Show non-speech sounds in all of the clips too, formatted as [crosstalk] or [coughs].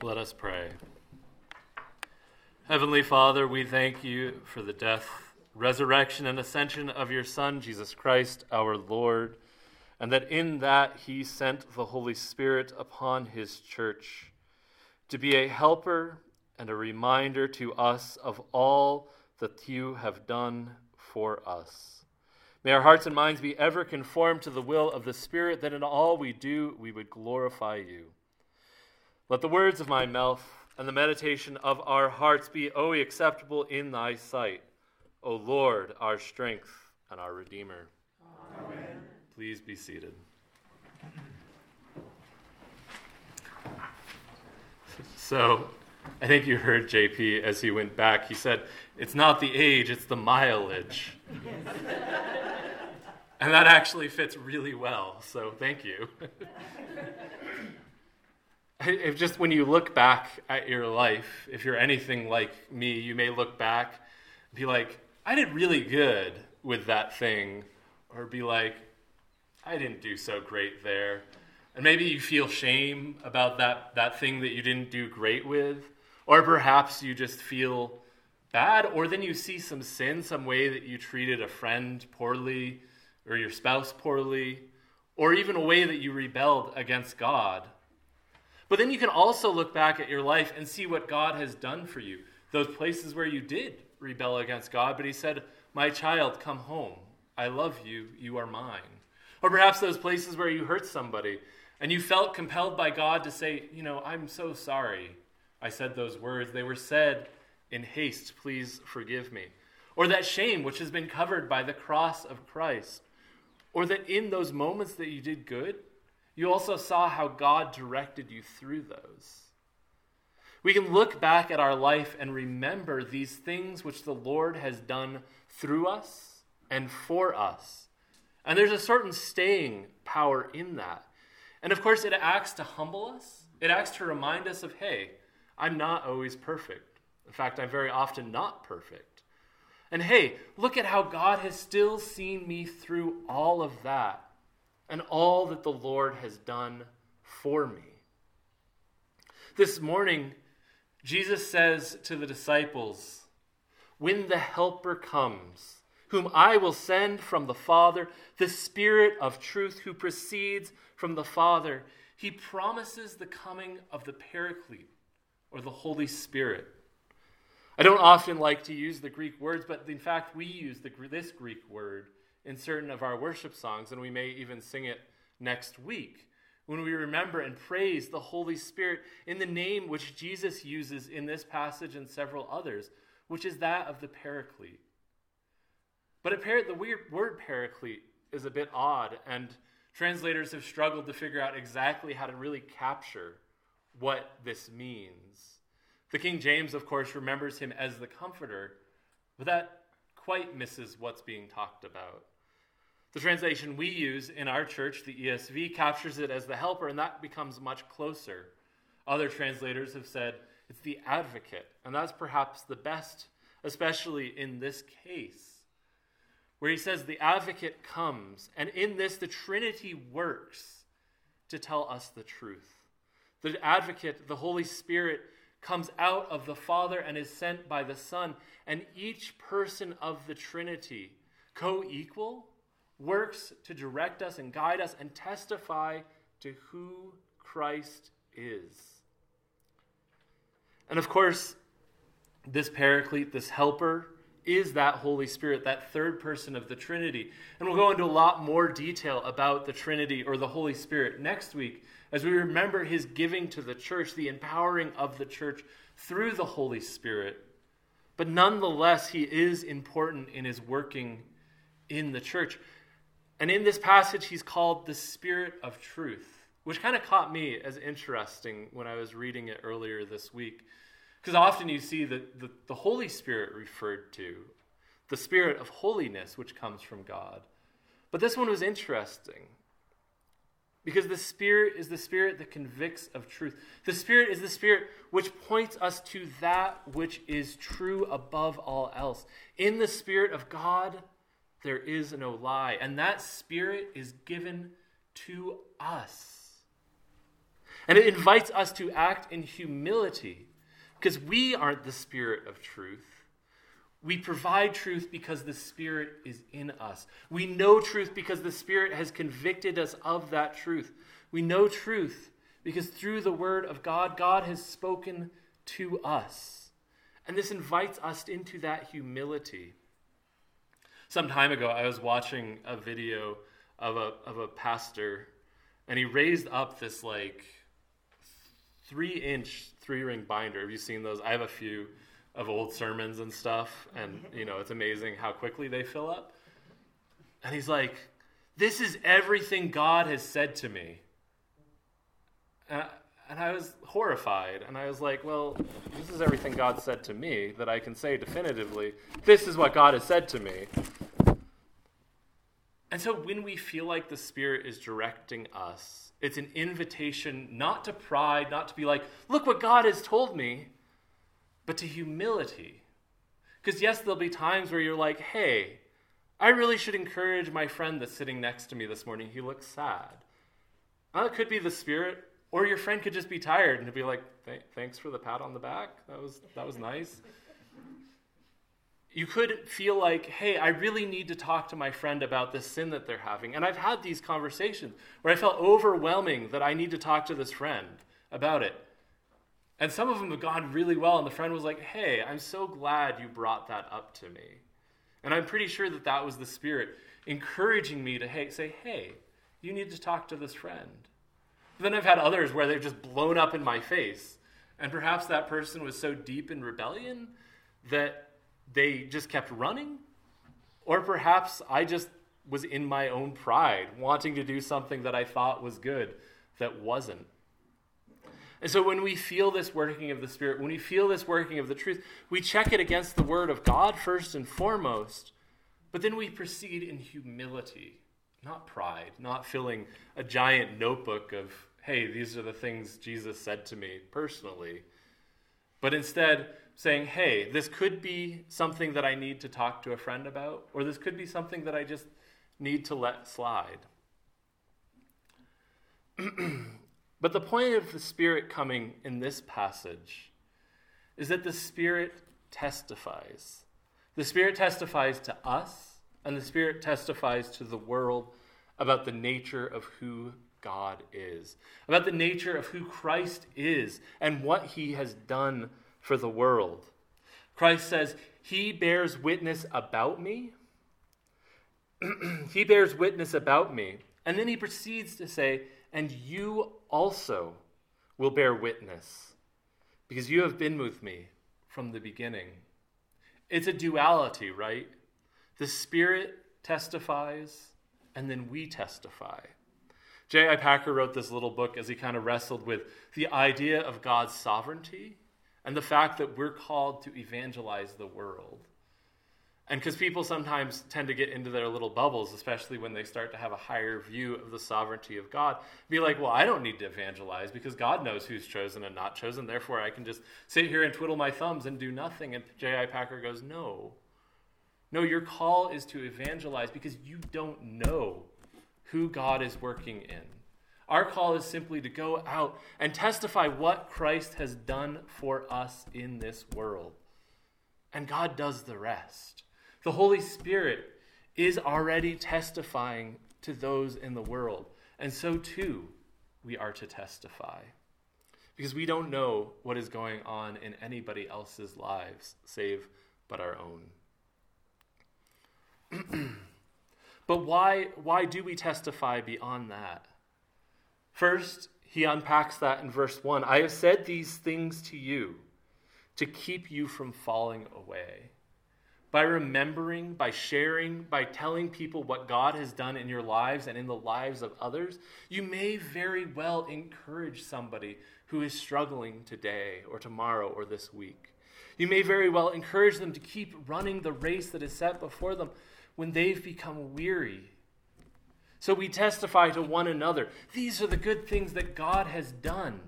Let us pray. Heavenly Father, we thank you for the death, resurrection, and ascension of your Son, Jesus Christ, our Lord, and that in that he sent the Holy Spirit upon his church to be a helper and a reminder to us of all that you have done for us. May our hearts and minds be ever conformed to the will of the Spirit, that in all we do we would glorify you. Let the words of my mouth and the meditation of our hearts be, O acceptable in thy sight, O Lord, our strength and our Redeemer. Amen. Please be seated. So, I think you heard JP as he went back. He said, It's not the age, it's the mileage. [laughs] and that actually fits really well, so thank you. [laughs] if just when you look back at your life, if you're anything like me, you may look back and be like, I did really good with that thing, or be like, I didn't do so great there. And maybe you feel shame about that, that thing that you didn't do great with, or perhaps you just feel bad, or then you see some sin, some way that you treated a friend poorly, or your spouse poorly, or even a way that you rebelled against God but then you can also look back at your life and see what God has done for you. Those places where you did rebel against God, but He said, My child, come home. I love you. You are mine. Or perhaps those places where you hurt somebody and you felt compelled by God to say, You know, I'm so sorry I said those words. They were said in haste. Please forgive me. Or that shame which has been covered by the cross of Christ. Or that in those moments that you did good, you also saw how God directed you through those. We can look back at our life and remember these things which the Lord has done through us and for us. And there's a certain staying power in that. And of course, it acts to humble us, it acts to remind us of, hey, I'm not always perfect. In fact, I'm very often not perfect. And hey, look at how God has still seen me through all of that and all that the Lord has done for me. This morning, Jesus says to the disciples, When the Helper comes, whom I will send from the Father, the Spirit of truth who proceeds from the Father, he promises the coming of the Paraclete, or the Holy Spirit. I don't often like to use the Greek words, but in fact, we use the, this Greek word in certain of our worship songs, and we may even sing it next week when we remember and praise the Holy Spirit in the name which Jesus uses in this passage and several others, which is that of the Paraclete. But par- the weird word Paraclete is a bit odd, and translators have struggled to figure out exactly how to really capture what this means. The King James, of course, remembers him as the Comforter, but that quite misses what's being talked about. The translation we use in our church, the ESV, captures it as the helper, and that becomes much closer. Other translators have said it's the advocate, and that's perhaps the best, especially in this case, where he says the advocate comes, and in this the Trinity works to tell us the truth. The advocate, the Holy Spirit, comes out of the Father and is sent by the Son, and each person of the Trinity, co equal, works to direct us and guide us and testify to who Christ is. And of course, this paraclete, this helper, is that Holy Spirit, that third person of the Trinity. And we'll go into a lot more detail about the Trinity or the Holy Spirit next week as we remember his giving to the church, the empowering of the church through the Holy Spirit. But nonetheless, he is important in his working in the church. And in this passage, he's called the Spirit of Truth, which kind of caught me as interesting when I was reading it earlier this week. Because often you see the, the, the, Holy Spirit referred to, the Spirit of holiness, which comes from God. But this one was interesting because the Spirit is the Spirit that convicts of truth. The Spirit is the Spirit which points us to that which is true above all else. In the Spirit of God, there is no lie. And that Spirit is given to us. And it invites us to act in humility because we aren't the spirit of truth. We provide truth because the Spirit is in us. We know truth because the Spirit has convicted us of that truth. We know truth because through the Word of God, God has spoken to us. And this invites us into that humility. Some time ago, I was watching a video of a, of a pastor, and he raised up this like three inch three ring binder. Have you seen those? I have a few of old sermons and stuff, and mm-hmm. you know it's amazing how quickly they fill up. And he's like, "This is everything God has said to me." And and I was horrified, and I was like, "Well, this is everything God said to me that I can say definitively. This is what God has said to me." And so when we feel like the Spirit is directing us, it's an invitation not to pride, not to be like, look what God has told me, but to humility. Because, yes, there'll be times where you're like, hey, I really should encourage my friend that's sitting next to me this morning. He looks sad. Well, it could be the Spirit, or your friend could just be tired and be like, thanks for the pat on the back. That was, that was nice you could feel like, hey, I really need to talk to my friend about this sin that they're having. And I've had these conversations where I felt overwhelming that I need to talk to this friend about it. And some of them have gone really well. And the friend was like, hey, I'm so glad you brought that up to me. And I'm pretty sure that that was the Spirit encouraging me to hey, say, hey, you need to talk to this friend. Then I've had others where they've just blown up in my face. And perhaps that person was so deep in rebellion that they just kept running. Or perhaps I just was in my own pride, wanting to do something that I thought was good that wasn't. And so when we feel this working of the Spirit, when we feel this working of the truth, we check it against the Word of God first and foremost, but then we proceed in humility, not pride, not filling a giant notebook of, hey, these are the things Jesus said to me personally, but instead saying, hey, this could be something that I need to talk to a friend about, or this could be something that I just need to let slide. [clears throat] but the point of the Spirit coming in this passage is that the Spirit testifies. The Spirit testifies to us, and the Spirit testifies to the world about the nature of who God is, about the nature of who Christ is, and what he has done for the world. Christ says, He bears witness about me. [clears throat] he bears witness about me. And then he proceeds to say, And you also will bear witness, because you have been with me from the beginning. It's a duality, right? The Spirit testifies, and then we testify. J.I. Packer wrote this little book as he kind of wrestled with the idea of God's sovereignty and the fact that we're called to evangelize the world. And because people sometimes tend to get into their little bubbles, especially when they start to have a higher view of the sovereignty of God, be like, well, I don't need to evangelize because God knows who's chosen and not chosen. Therefore, I can just sit here and twiddle my thumbs and do nothing. And J.I. Packer goes, no. No, your call is to evangelize because you don't know who God is working in. Our call is simply to go out and testify what Christ has done for us in this world. And God does the rest. The Holy Spirit is already testifying to those in the world. And so too, we are to testify. Because we don't know what is going on in anybody else's lives save but our own. [clears throat] but why, why do we testify beyond that? First, he unpacks that in verse 1. I have said these things to you to keep you from falling away. By remembering, by sharing, by telling people what God has done in your lives and in the lives of others, you may very well encourage somebody who is struggling today or tomorrow or this week. You may very well encourage them to keep running the race that is set before them when they've become weary so we testify to one another. These are the good things that God has done.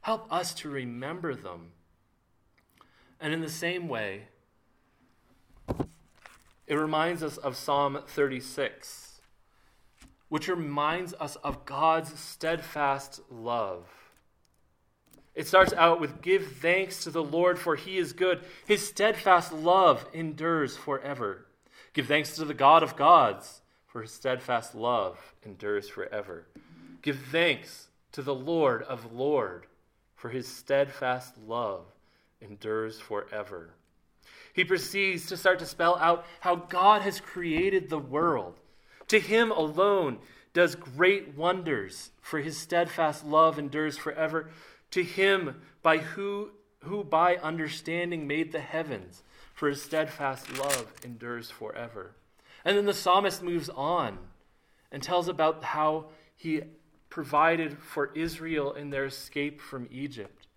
Help us to remember them. And in the same way, it reminds us of Psalm 36, which reminds us of God's steadfast love. It starts out with Give thanks to the Lord, for he is good. His steadfast love endures forever. Give thanks to the God of gods, for his steadfast love endures forever. Give thanks to the Lord of lords, for his steadfast love endures forever. He proceeds to start to spell out how God has created the world. To him alone does great wonders, for his steadfast love endures forever to him by who, who by understanding made the heavens, for his steadfast love endures forever. And then the psalmist moves on and tells about how he provided for Israel in their escape from Egypt.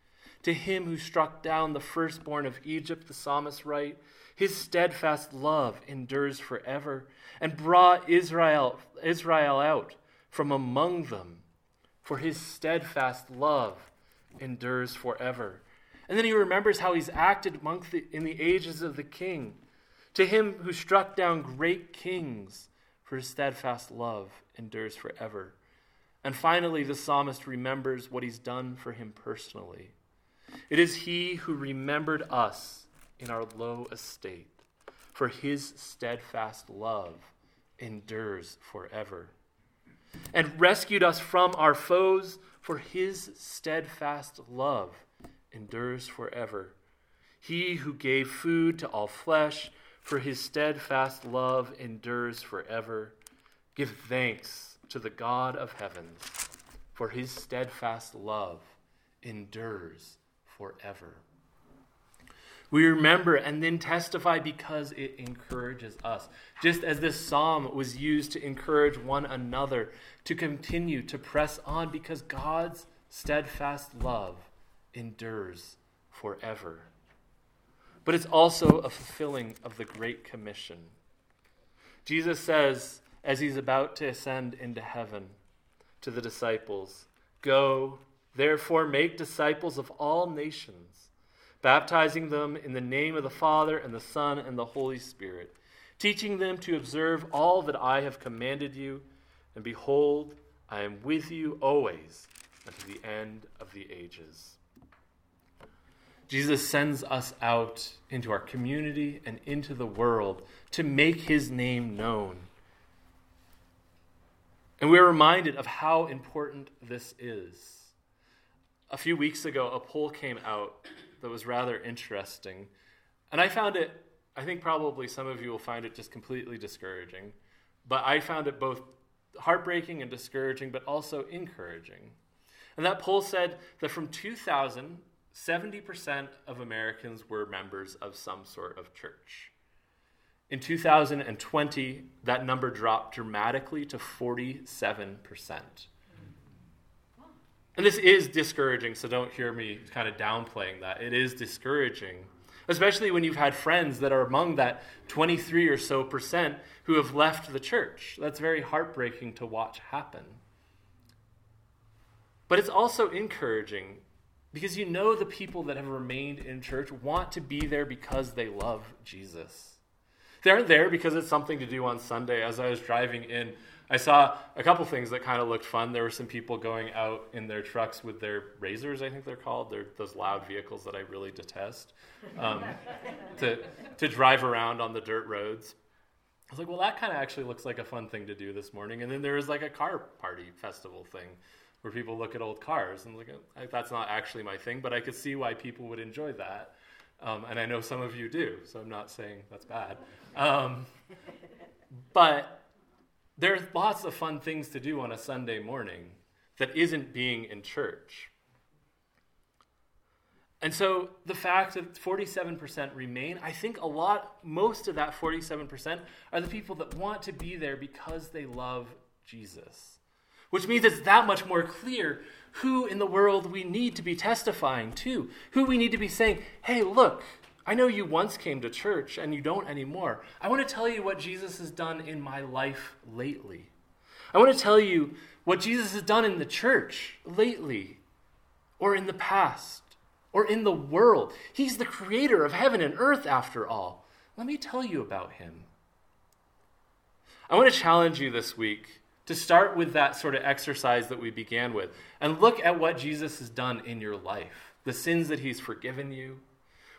To him who struck down the firstborn of Egypt, the psalmist writes, his steadfast love endures forever, and brought Israel, Israel out from among them. For his steadfast love endures forever. And then he remembers how he's acted among the, in the ages of the king. To him who struck down great kings, for his steadfast love endures forever. And finally, the psalmist remembers what he's done for him personally. It is he who remembered us in our low estate, for his steadfast love endures forever, and rescued us from our foes for his steadfast love endures forever. He who gave food to all flesh, for his steadfast love endures forever. Give thanks to the God of heavens, for his steadfast love endures forever. We remember and then testify because it encourages us. Just as this psalm was used to encourage one another to continue to press on because God's steadfast love endures forever. But it's also a fulfilling of the Great Commission. Jesus says, as he's about to ascend into heaven to the disciples, Go, therefore, make disciples of all nations baptizing them in the name of the Father and the Son and the Holy Spirit, teaching them to observe all that I have commanded you. And behold, I am with you always unto the end of the ages. Jesus sends us out into our community and into the world to make his name known. And we're reminded of how important this is. A few weeks ago, a poll came out that was rather interesting. And I found it, I think probably some of you will find it just completely discouraging. But I found it both heartbreaking and discouraging, but also encouraging. And that poll said that from 2000, 70% of Americans were members of some sort of church. In 2020, that number dropped dramatically to 47%. And this is discouraging, so don't hear me kind of downplaying that. It is discouraging, especially when you've had friends that are among that 23 or so percent who have left the church. That's very heartbreaking to watch happen. But it's also encouraging because you know the people that have remained in church want to be there because they love Jesus. They aren't there because it's something to do on Sunday. As I was driving in, I saw a couple things that kind of looked fun. There were some people going out in their trucks with their razors, I think they're called. They're those loud vehicles that I really detest, um, [laughs] to, to drive around on the dirt roads. I was like, well, that kind of actually looks like a fun thing to do this morning. And then there was like a car party festival thing where people look at old cars. And at, that's not actually my thing, but I could see why people would enjoy that. Um, and I know some of you do, so I'm not saying that's bad. Um, but there's lots of fun things to do on a Sunday morning that isn't being in church. And so the fact that 47% remain, I think a lot, most of that 47% are the people that want to be there because they love Jesus. Which means it's that much more clear who in the world we need to be testifying to, who we need to be saying, hey, look, I know you once came to church and you don't anymore. I want to tell you what Jesus has done in my life lately. I want to tell you what Jesus has done in the church lately, or in the past, or in the world. He's the creator of heaven and earth, after all. Let me tell you about him. I want to challenge you this week to start with that sort of exercise that we began with and look at what Jesus has done in your life the sins that he's forgiven you,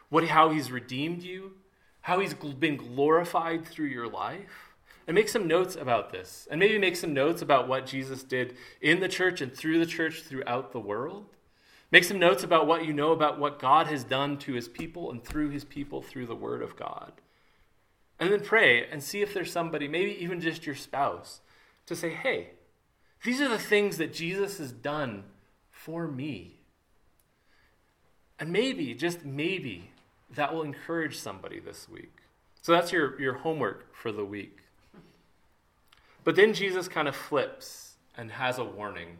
what, how he's redeemed you, how he's been glorified through your life. And make some notes about this. And maybe make some notes about what Jesus did in the church and through the church throughout the world. Make some notes about what you know about what God has done to his people and through his people through the word of God. And then pray and see if there's somebody, maybe even just your spouse, to say, hey, these are the things that Jesus has done for me. And maybe, just maybe, that will encourage somebody this week. So that's your, your homework for the week. But then Jesus kind of flips and has a warning.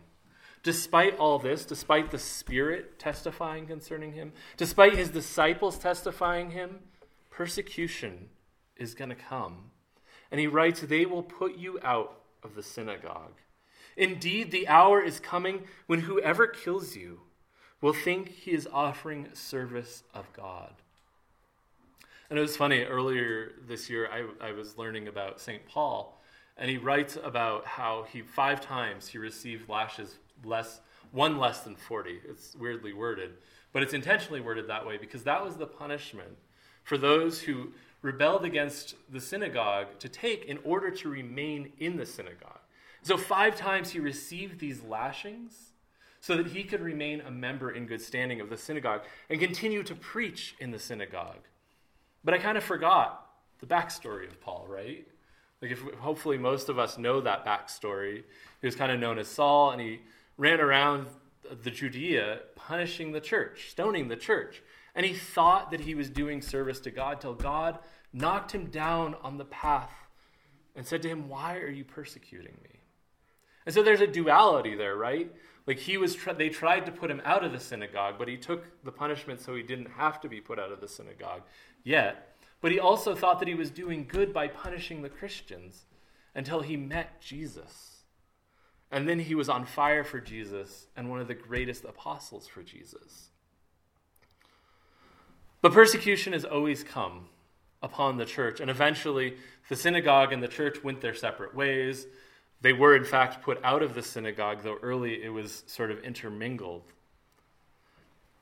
Despite all this, despite the Spirit testifying concerning him, despite his disciples testifying him, persecution is going to come. And he writes, They will put you out of the synagogue. Indeed, the hour is coming when whoever kills you will think he is offering service of God. And it was funny, earlier this year, I, I was learning about St. Paul, and he writes about how he, five times, he received lashes less, one less than 40. It's weirdly worded, but it's intentionally worded that way because that was the punishment for those who rebelled against the synagogue to take in order to remain in the synagogue. So, five times he received these lashings so that he could remain a member in good standing of the synagogue and continue to preach in the synagogue. But I kind of forgot the backstory of Paul, right? Like, if hopefully most of us know that backstory. He was kind of known as Saul, and he ran around the Judea punishing the church, stoning the church. And he thought that he was doing service to God till God knocked him down on the path and said to him, Why are you persecuting me? And so there's a duality there, right? Like he was, they tried to put him out of the synagogue, but he took the punishment so he didn't have to be put out of the synagogue yet. But he also thought that he was doing good by punishing the Christians until he met Jesus. And then he was on fire for Jesus and one of the greatest apostles for Jesus. But persecution has always come upon the church, and eventually the synagogue and the church went their separate ways. They were, in fact, put out of the synagogue, though early it was sort of intermingled.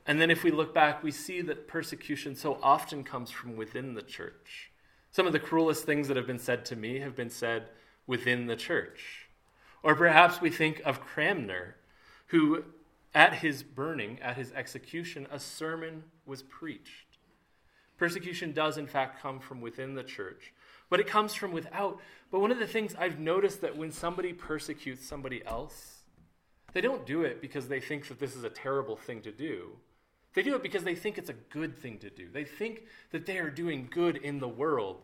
And then if we look back, we see that persecution so often comes from within the church. Some of the cruelest things that have been said to me have been said within the church. Or perhaps we think of Cranmer, who, at his burning, at his execution, a sermon was preached. Persecution does, in fact, come from within the church, but it comes from without. But one of the things I've noticed that when somebody persecutes somebody else, they don't do it because they think that this is a terrible thing to do. They do it because they think it's a good thing to do. They think that they are doing good in the world.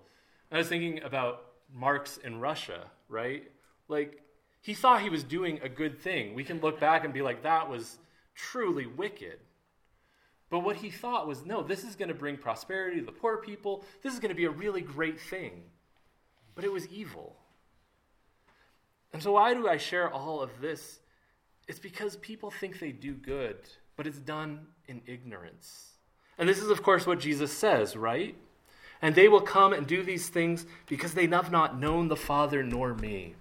I was thinking about Marx in Russia, right? Like, he thought he was doing a good thing. We can look back and be like, that was truly wicked. But what he thought was no, this is going to bring prosperity to the poor people. This is going to be a really great thing. But it was evil. And so, why do I share all of this? It's because people think they do good, but it's done in ignorance. And this is, of course, what Jesus says, right? And they will come and do these things because they have not known the Father nor me.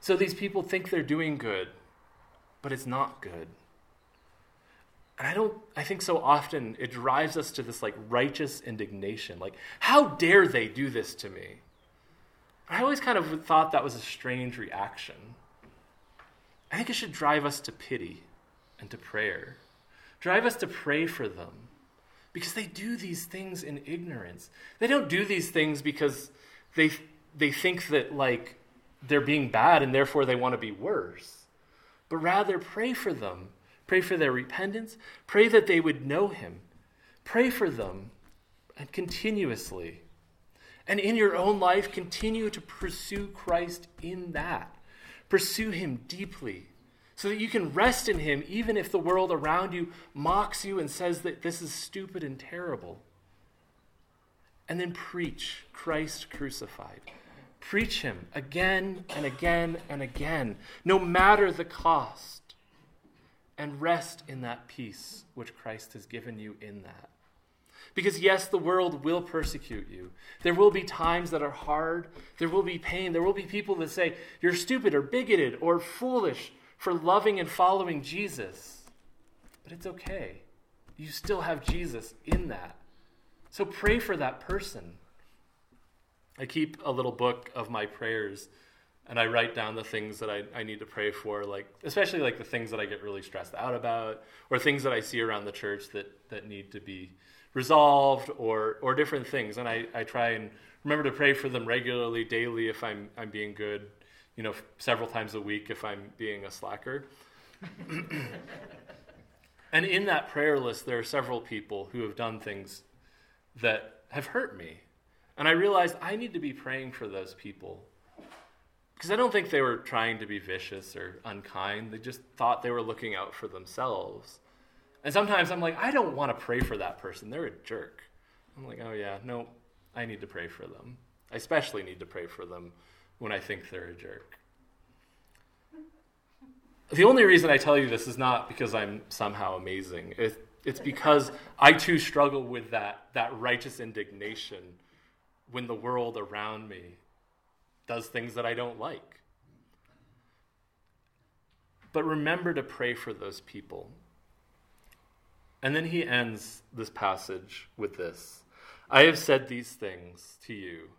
So these people think they're doing good, but it's not good. And I don't, I think so often it drives us to this like righteous indignation. Like, how dare they do this to me? I always kind of thought that was a strange reaction. I think it should drive us to pity and to prayer. Drive us to pray for them because they do these things in ignorance. They don't do these things because they, they think that like they're being bad and therefore they want to be worse. But rather pray for them Pray for their repentance. Pray that they would know him. Pray for them and continuously. And in your own life, continue to pursue Christ in that. Pursue him deeply so that you can rest in him even if the world around you mocks you and says that this is stupid and terrible. And then preach Christ crucified. Preach him again and again and again, no matter the cost and rest in that peace which Christ has given you in that. Because, yes, the world will persecute you. There will be times that are hard. There will be pain. There will be people that say you're stupid or bigoted or foolish for loving and following Jesus. But it's okay. You still have Jesus in that. So pray for that person. I keep a little book of my prayers and I write down the things that I, I need to pray for, like especially like the things that I get really stressed out about, or things that I see around the church that, that need to be resolved or or different things. And I, I try and remember to pray for them regularly, daily if I'm I'm being good, you know, several times a week if I'm being a slacker. [coughs] and in that prayer list there are several people who have done things that have hurt me. And I realized I need to be praying for those people because I don't think they were trying to be vicious or unkind. They just thought they were looking out for themselves. And sometimes I'm like, I don't want to pray for that person. They're a jerk. I'm like, oh yeah, no, I need to pray for them. I especially need to pray for them when I think they're a jerk. The only reason I tell you this is not because I'm somehow amazing. It, it's because I too struggle with that, that righteous indignation when the world around me does things that I don't like. But remember to pray for those people. And then he ends this passage with this I have said these things to you,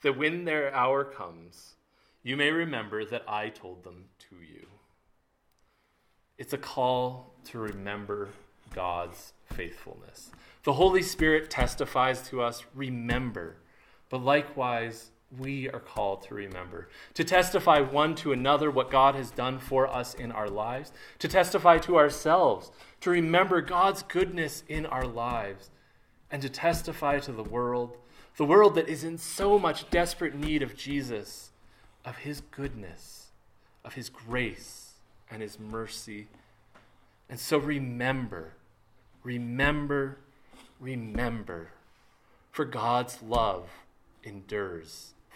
that when their hour comes, you may remember that I told them to you. It's a call to remember God's faithfulness. The Holy Spirit testifies to us, remember, but likewise, we are called to remember, to testify one to another what God has done for us in our lives, to testify to ourselves, to remember God's goodness in our lives, and to testify to the world, the world that is in so much desperate need of Jesus, of his goodness, of his grace, and his mercy. And so remember, remember, remember, for God's love endures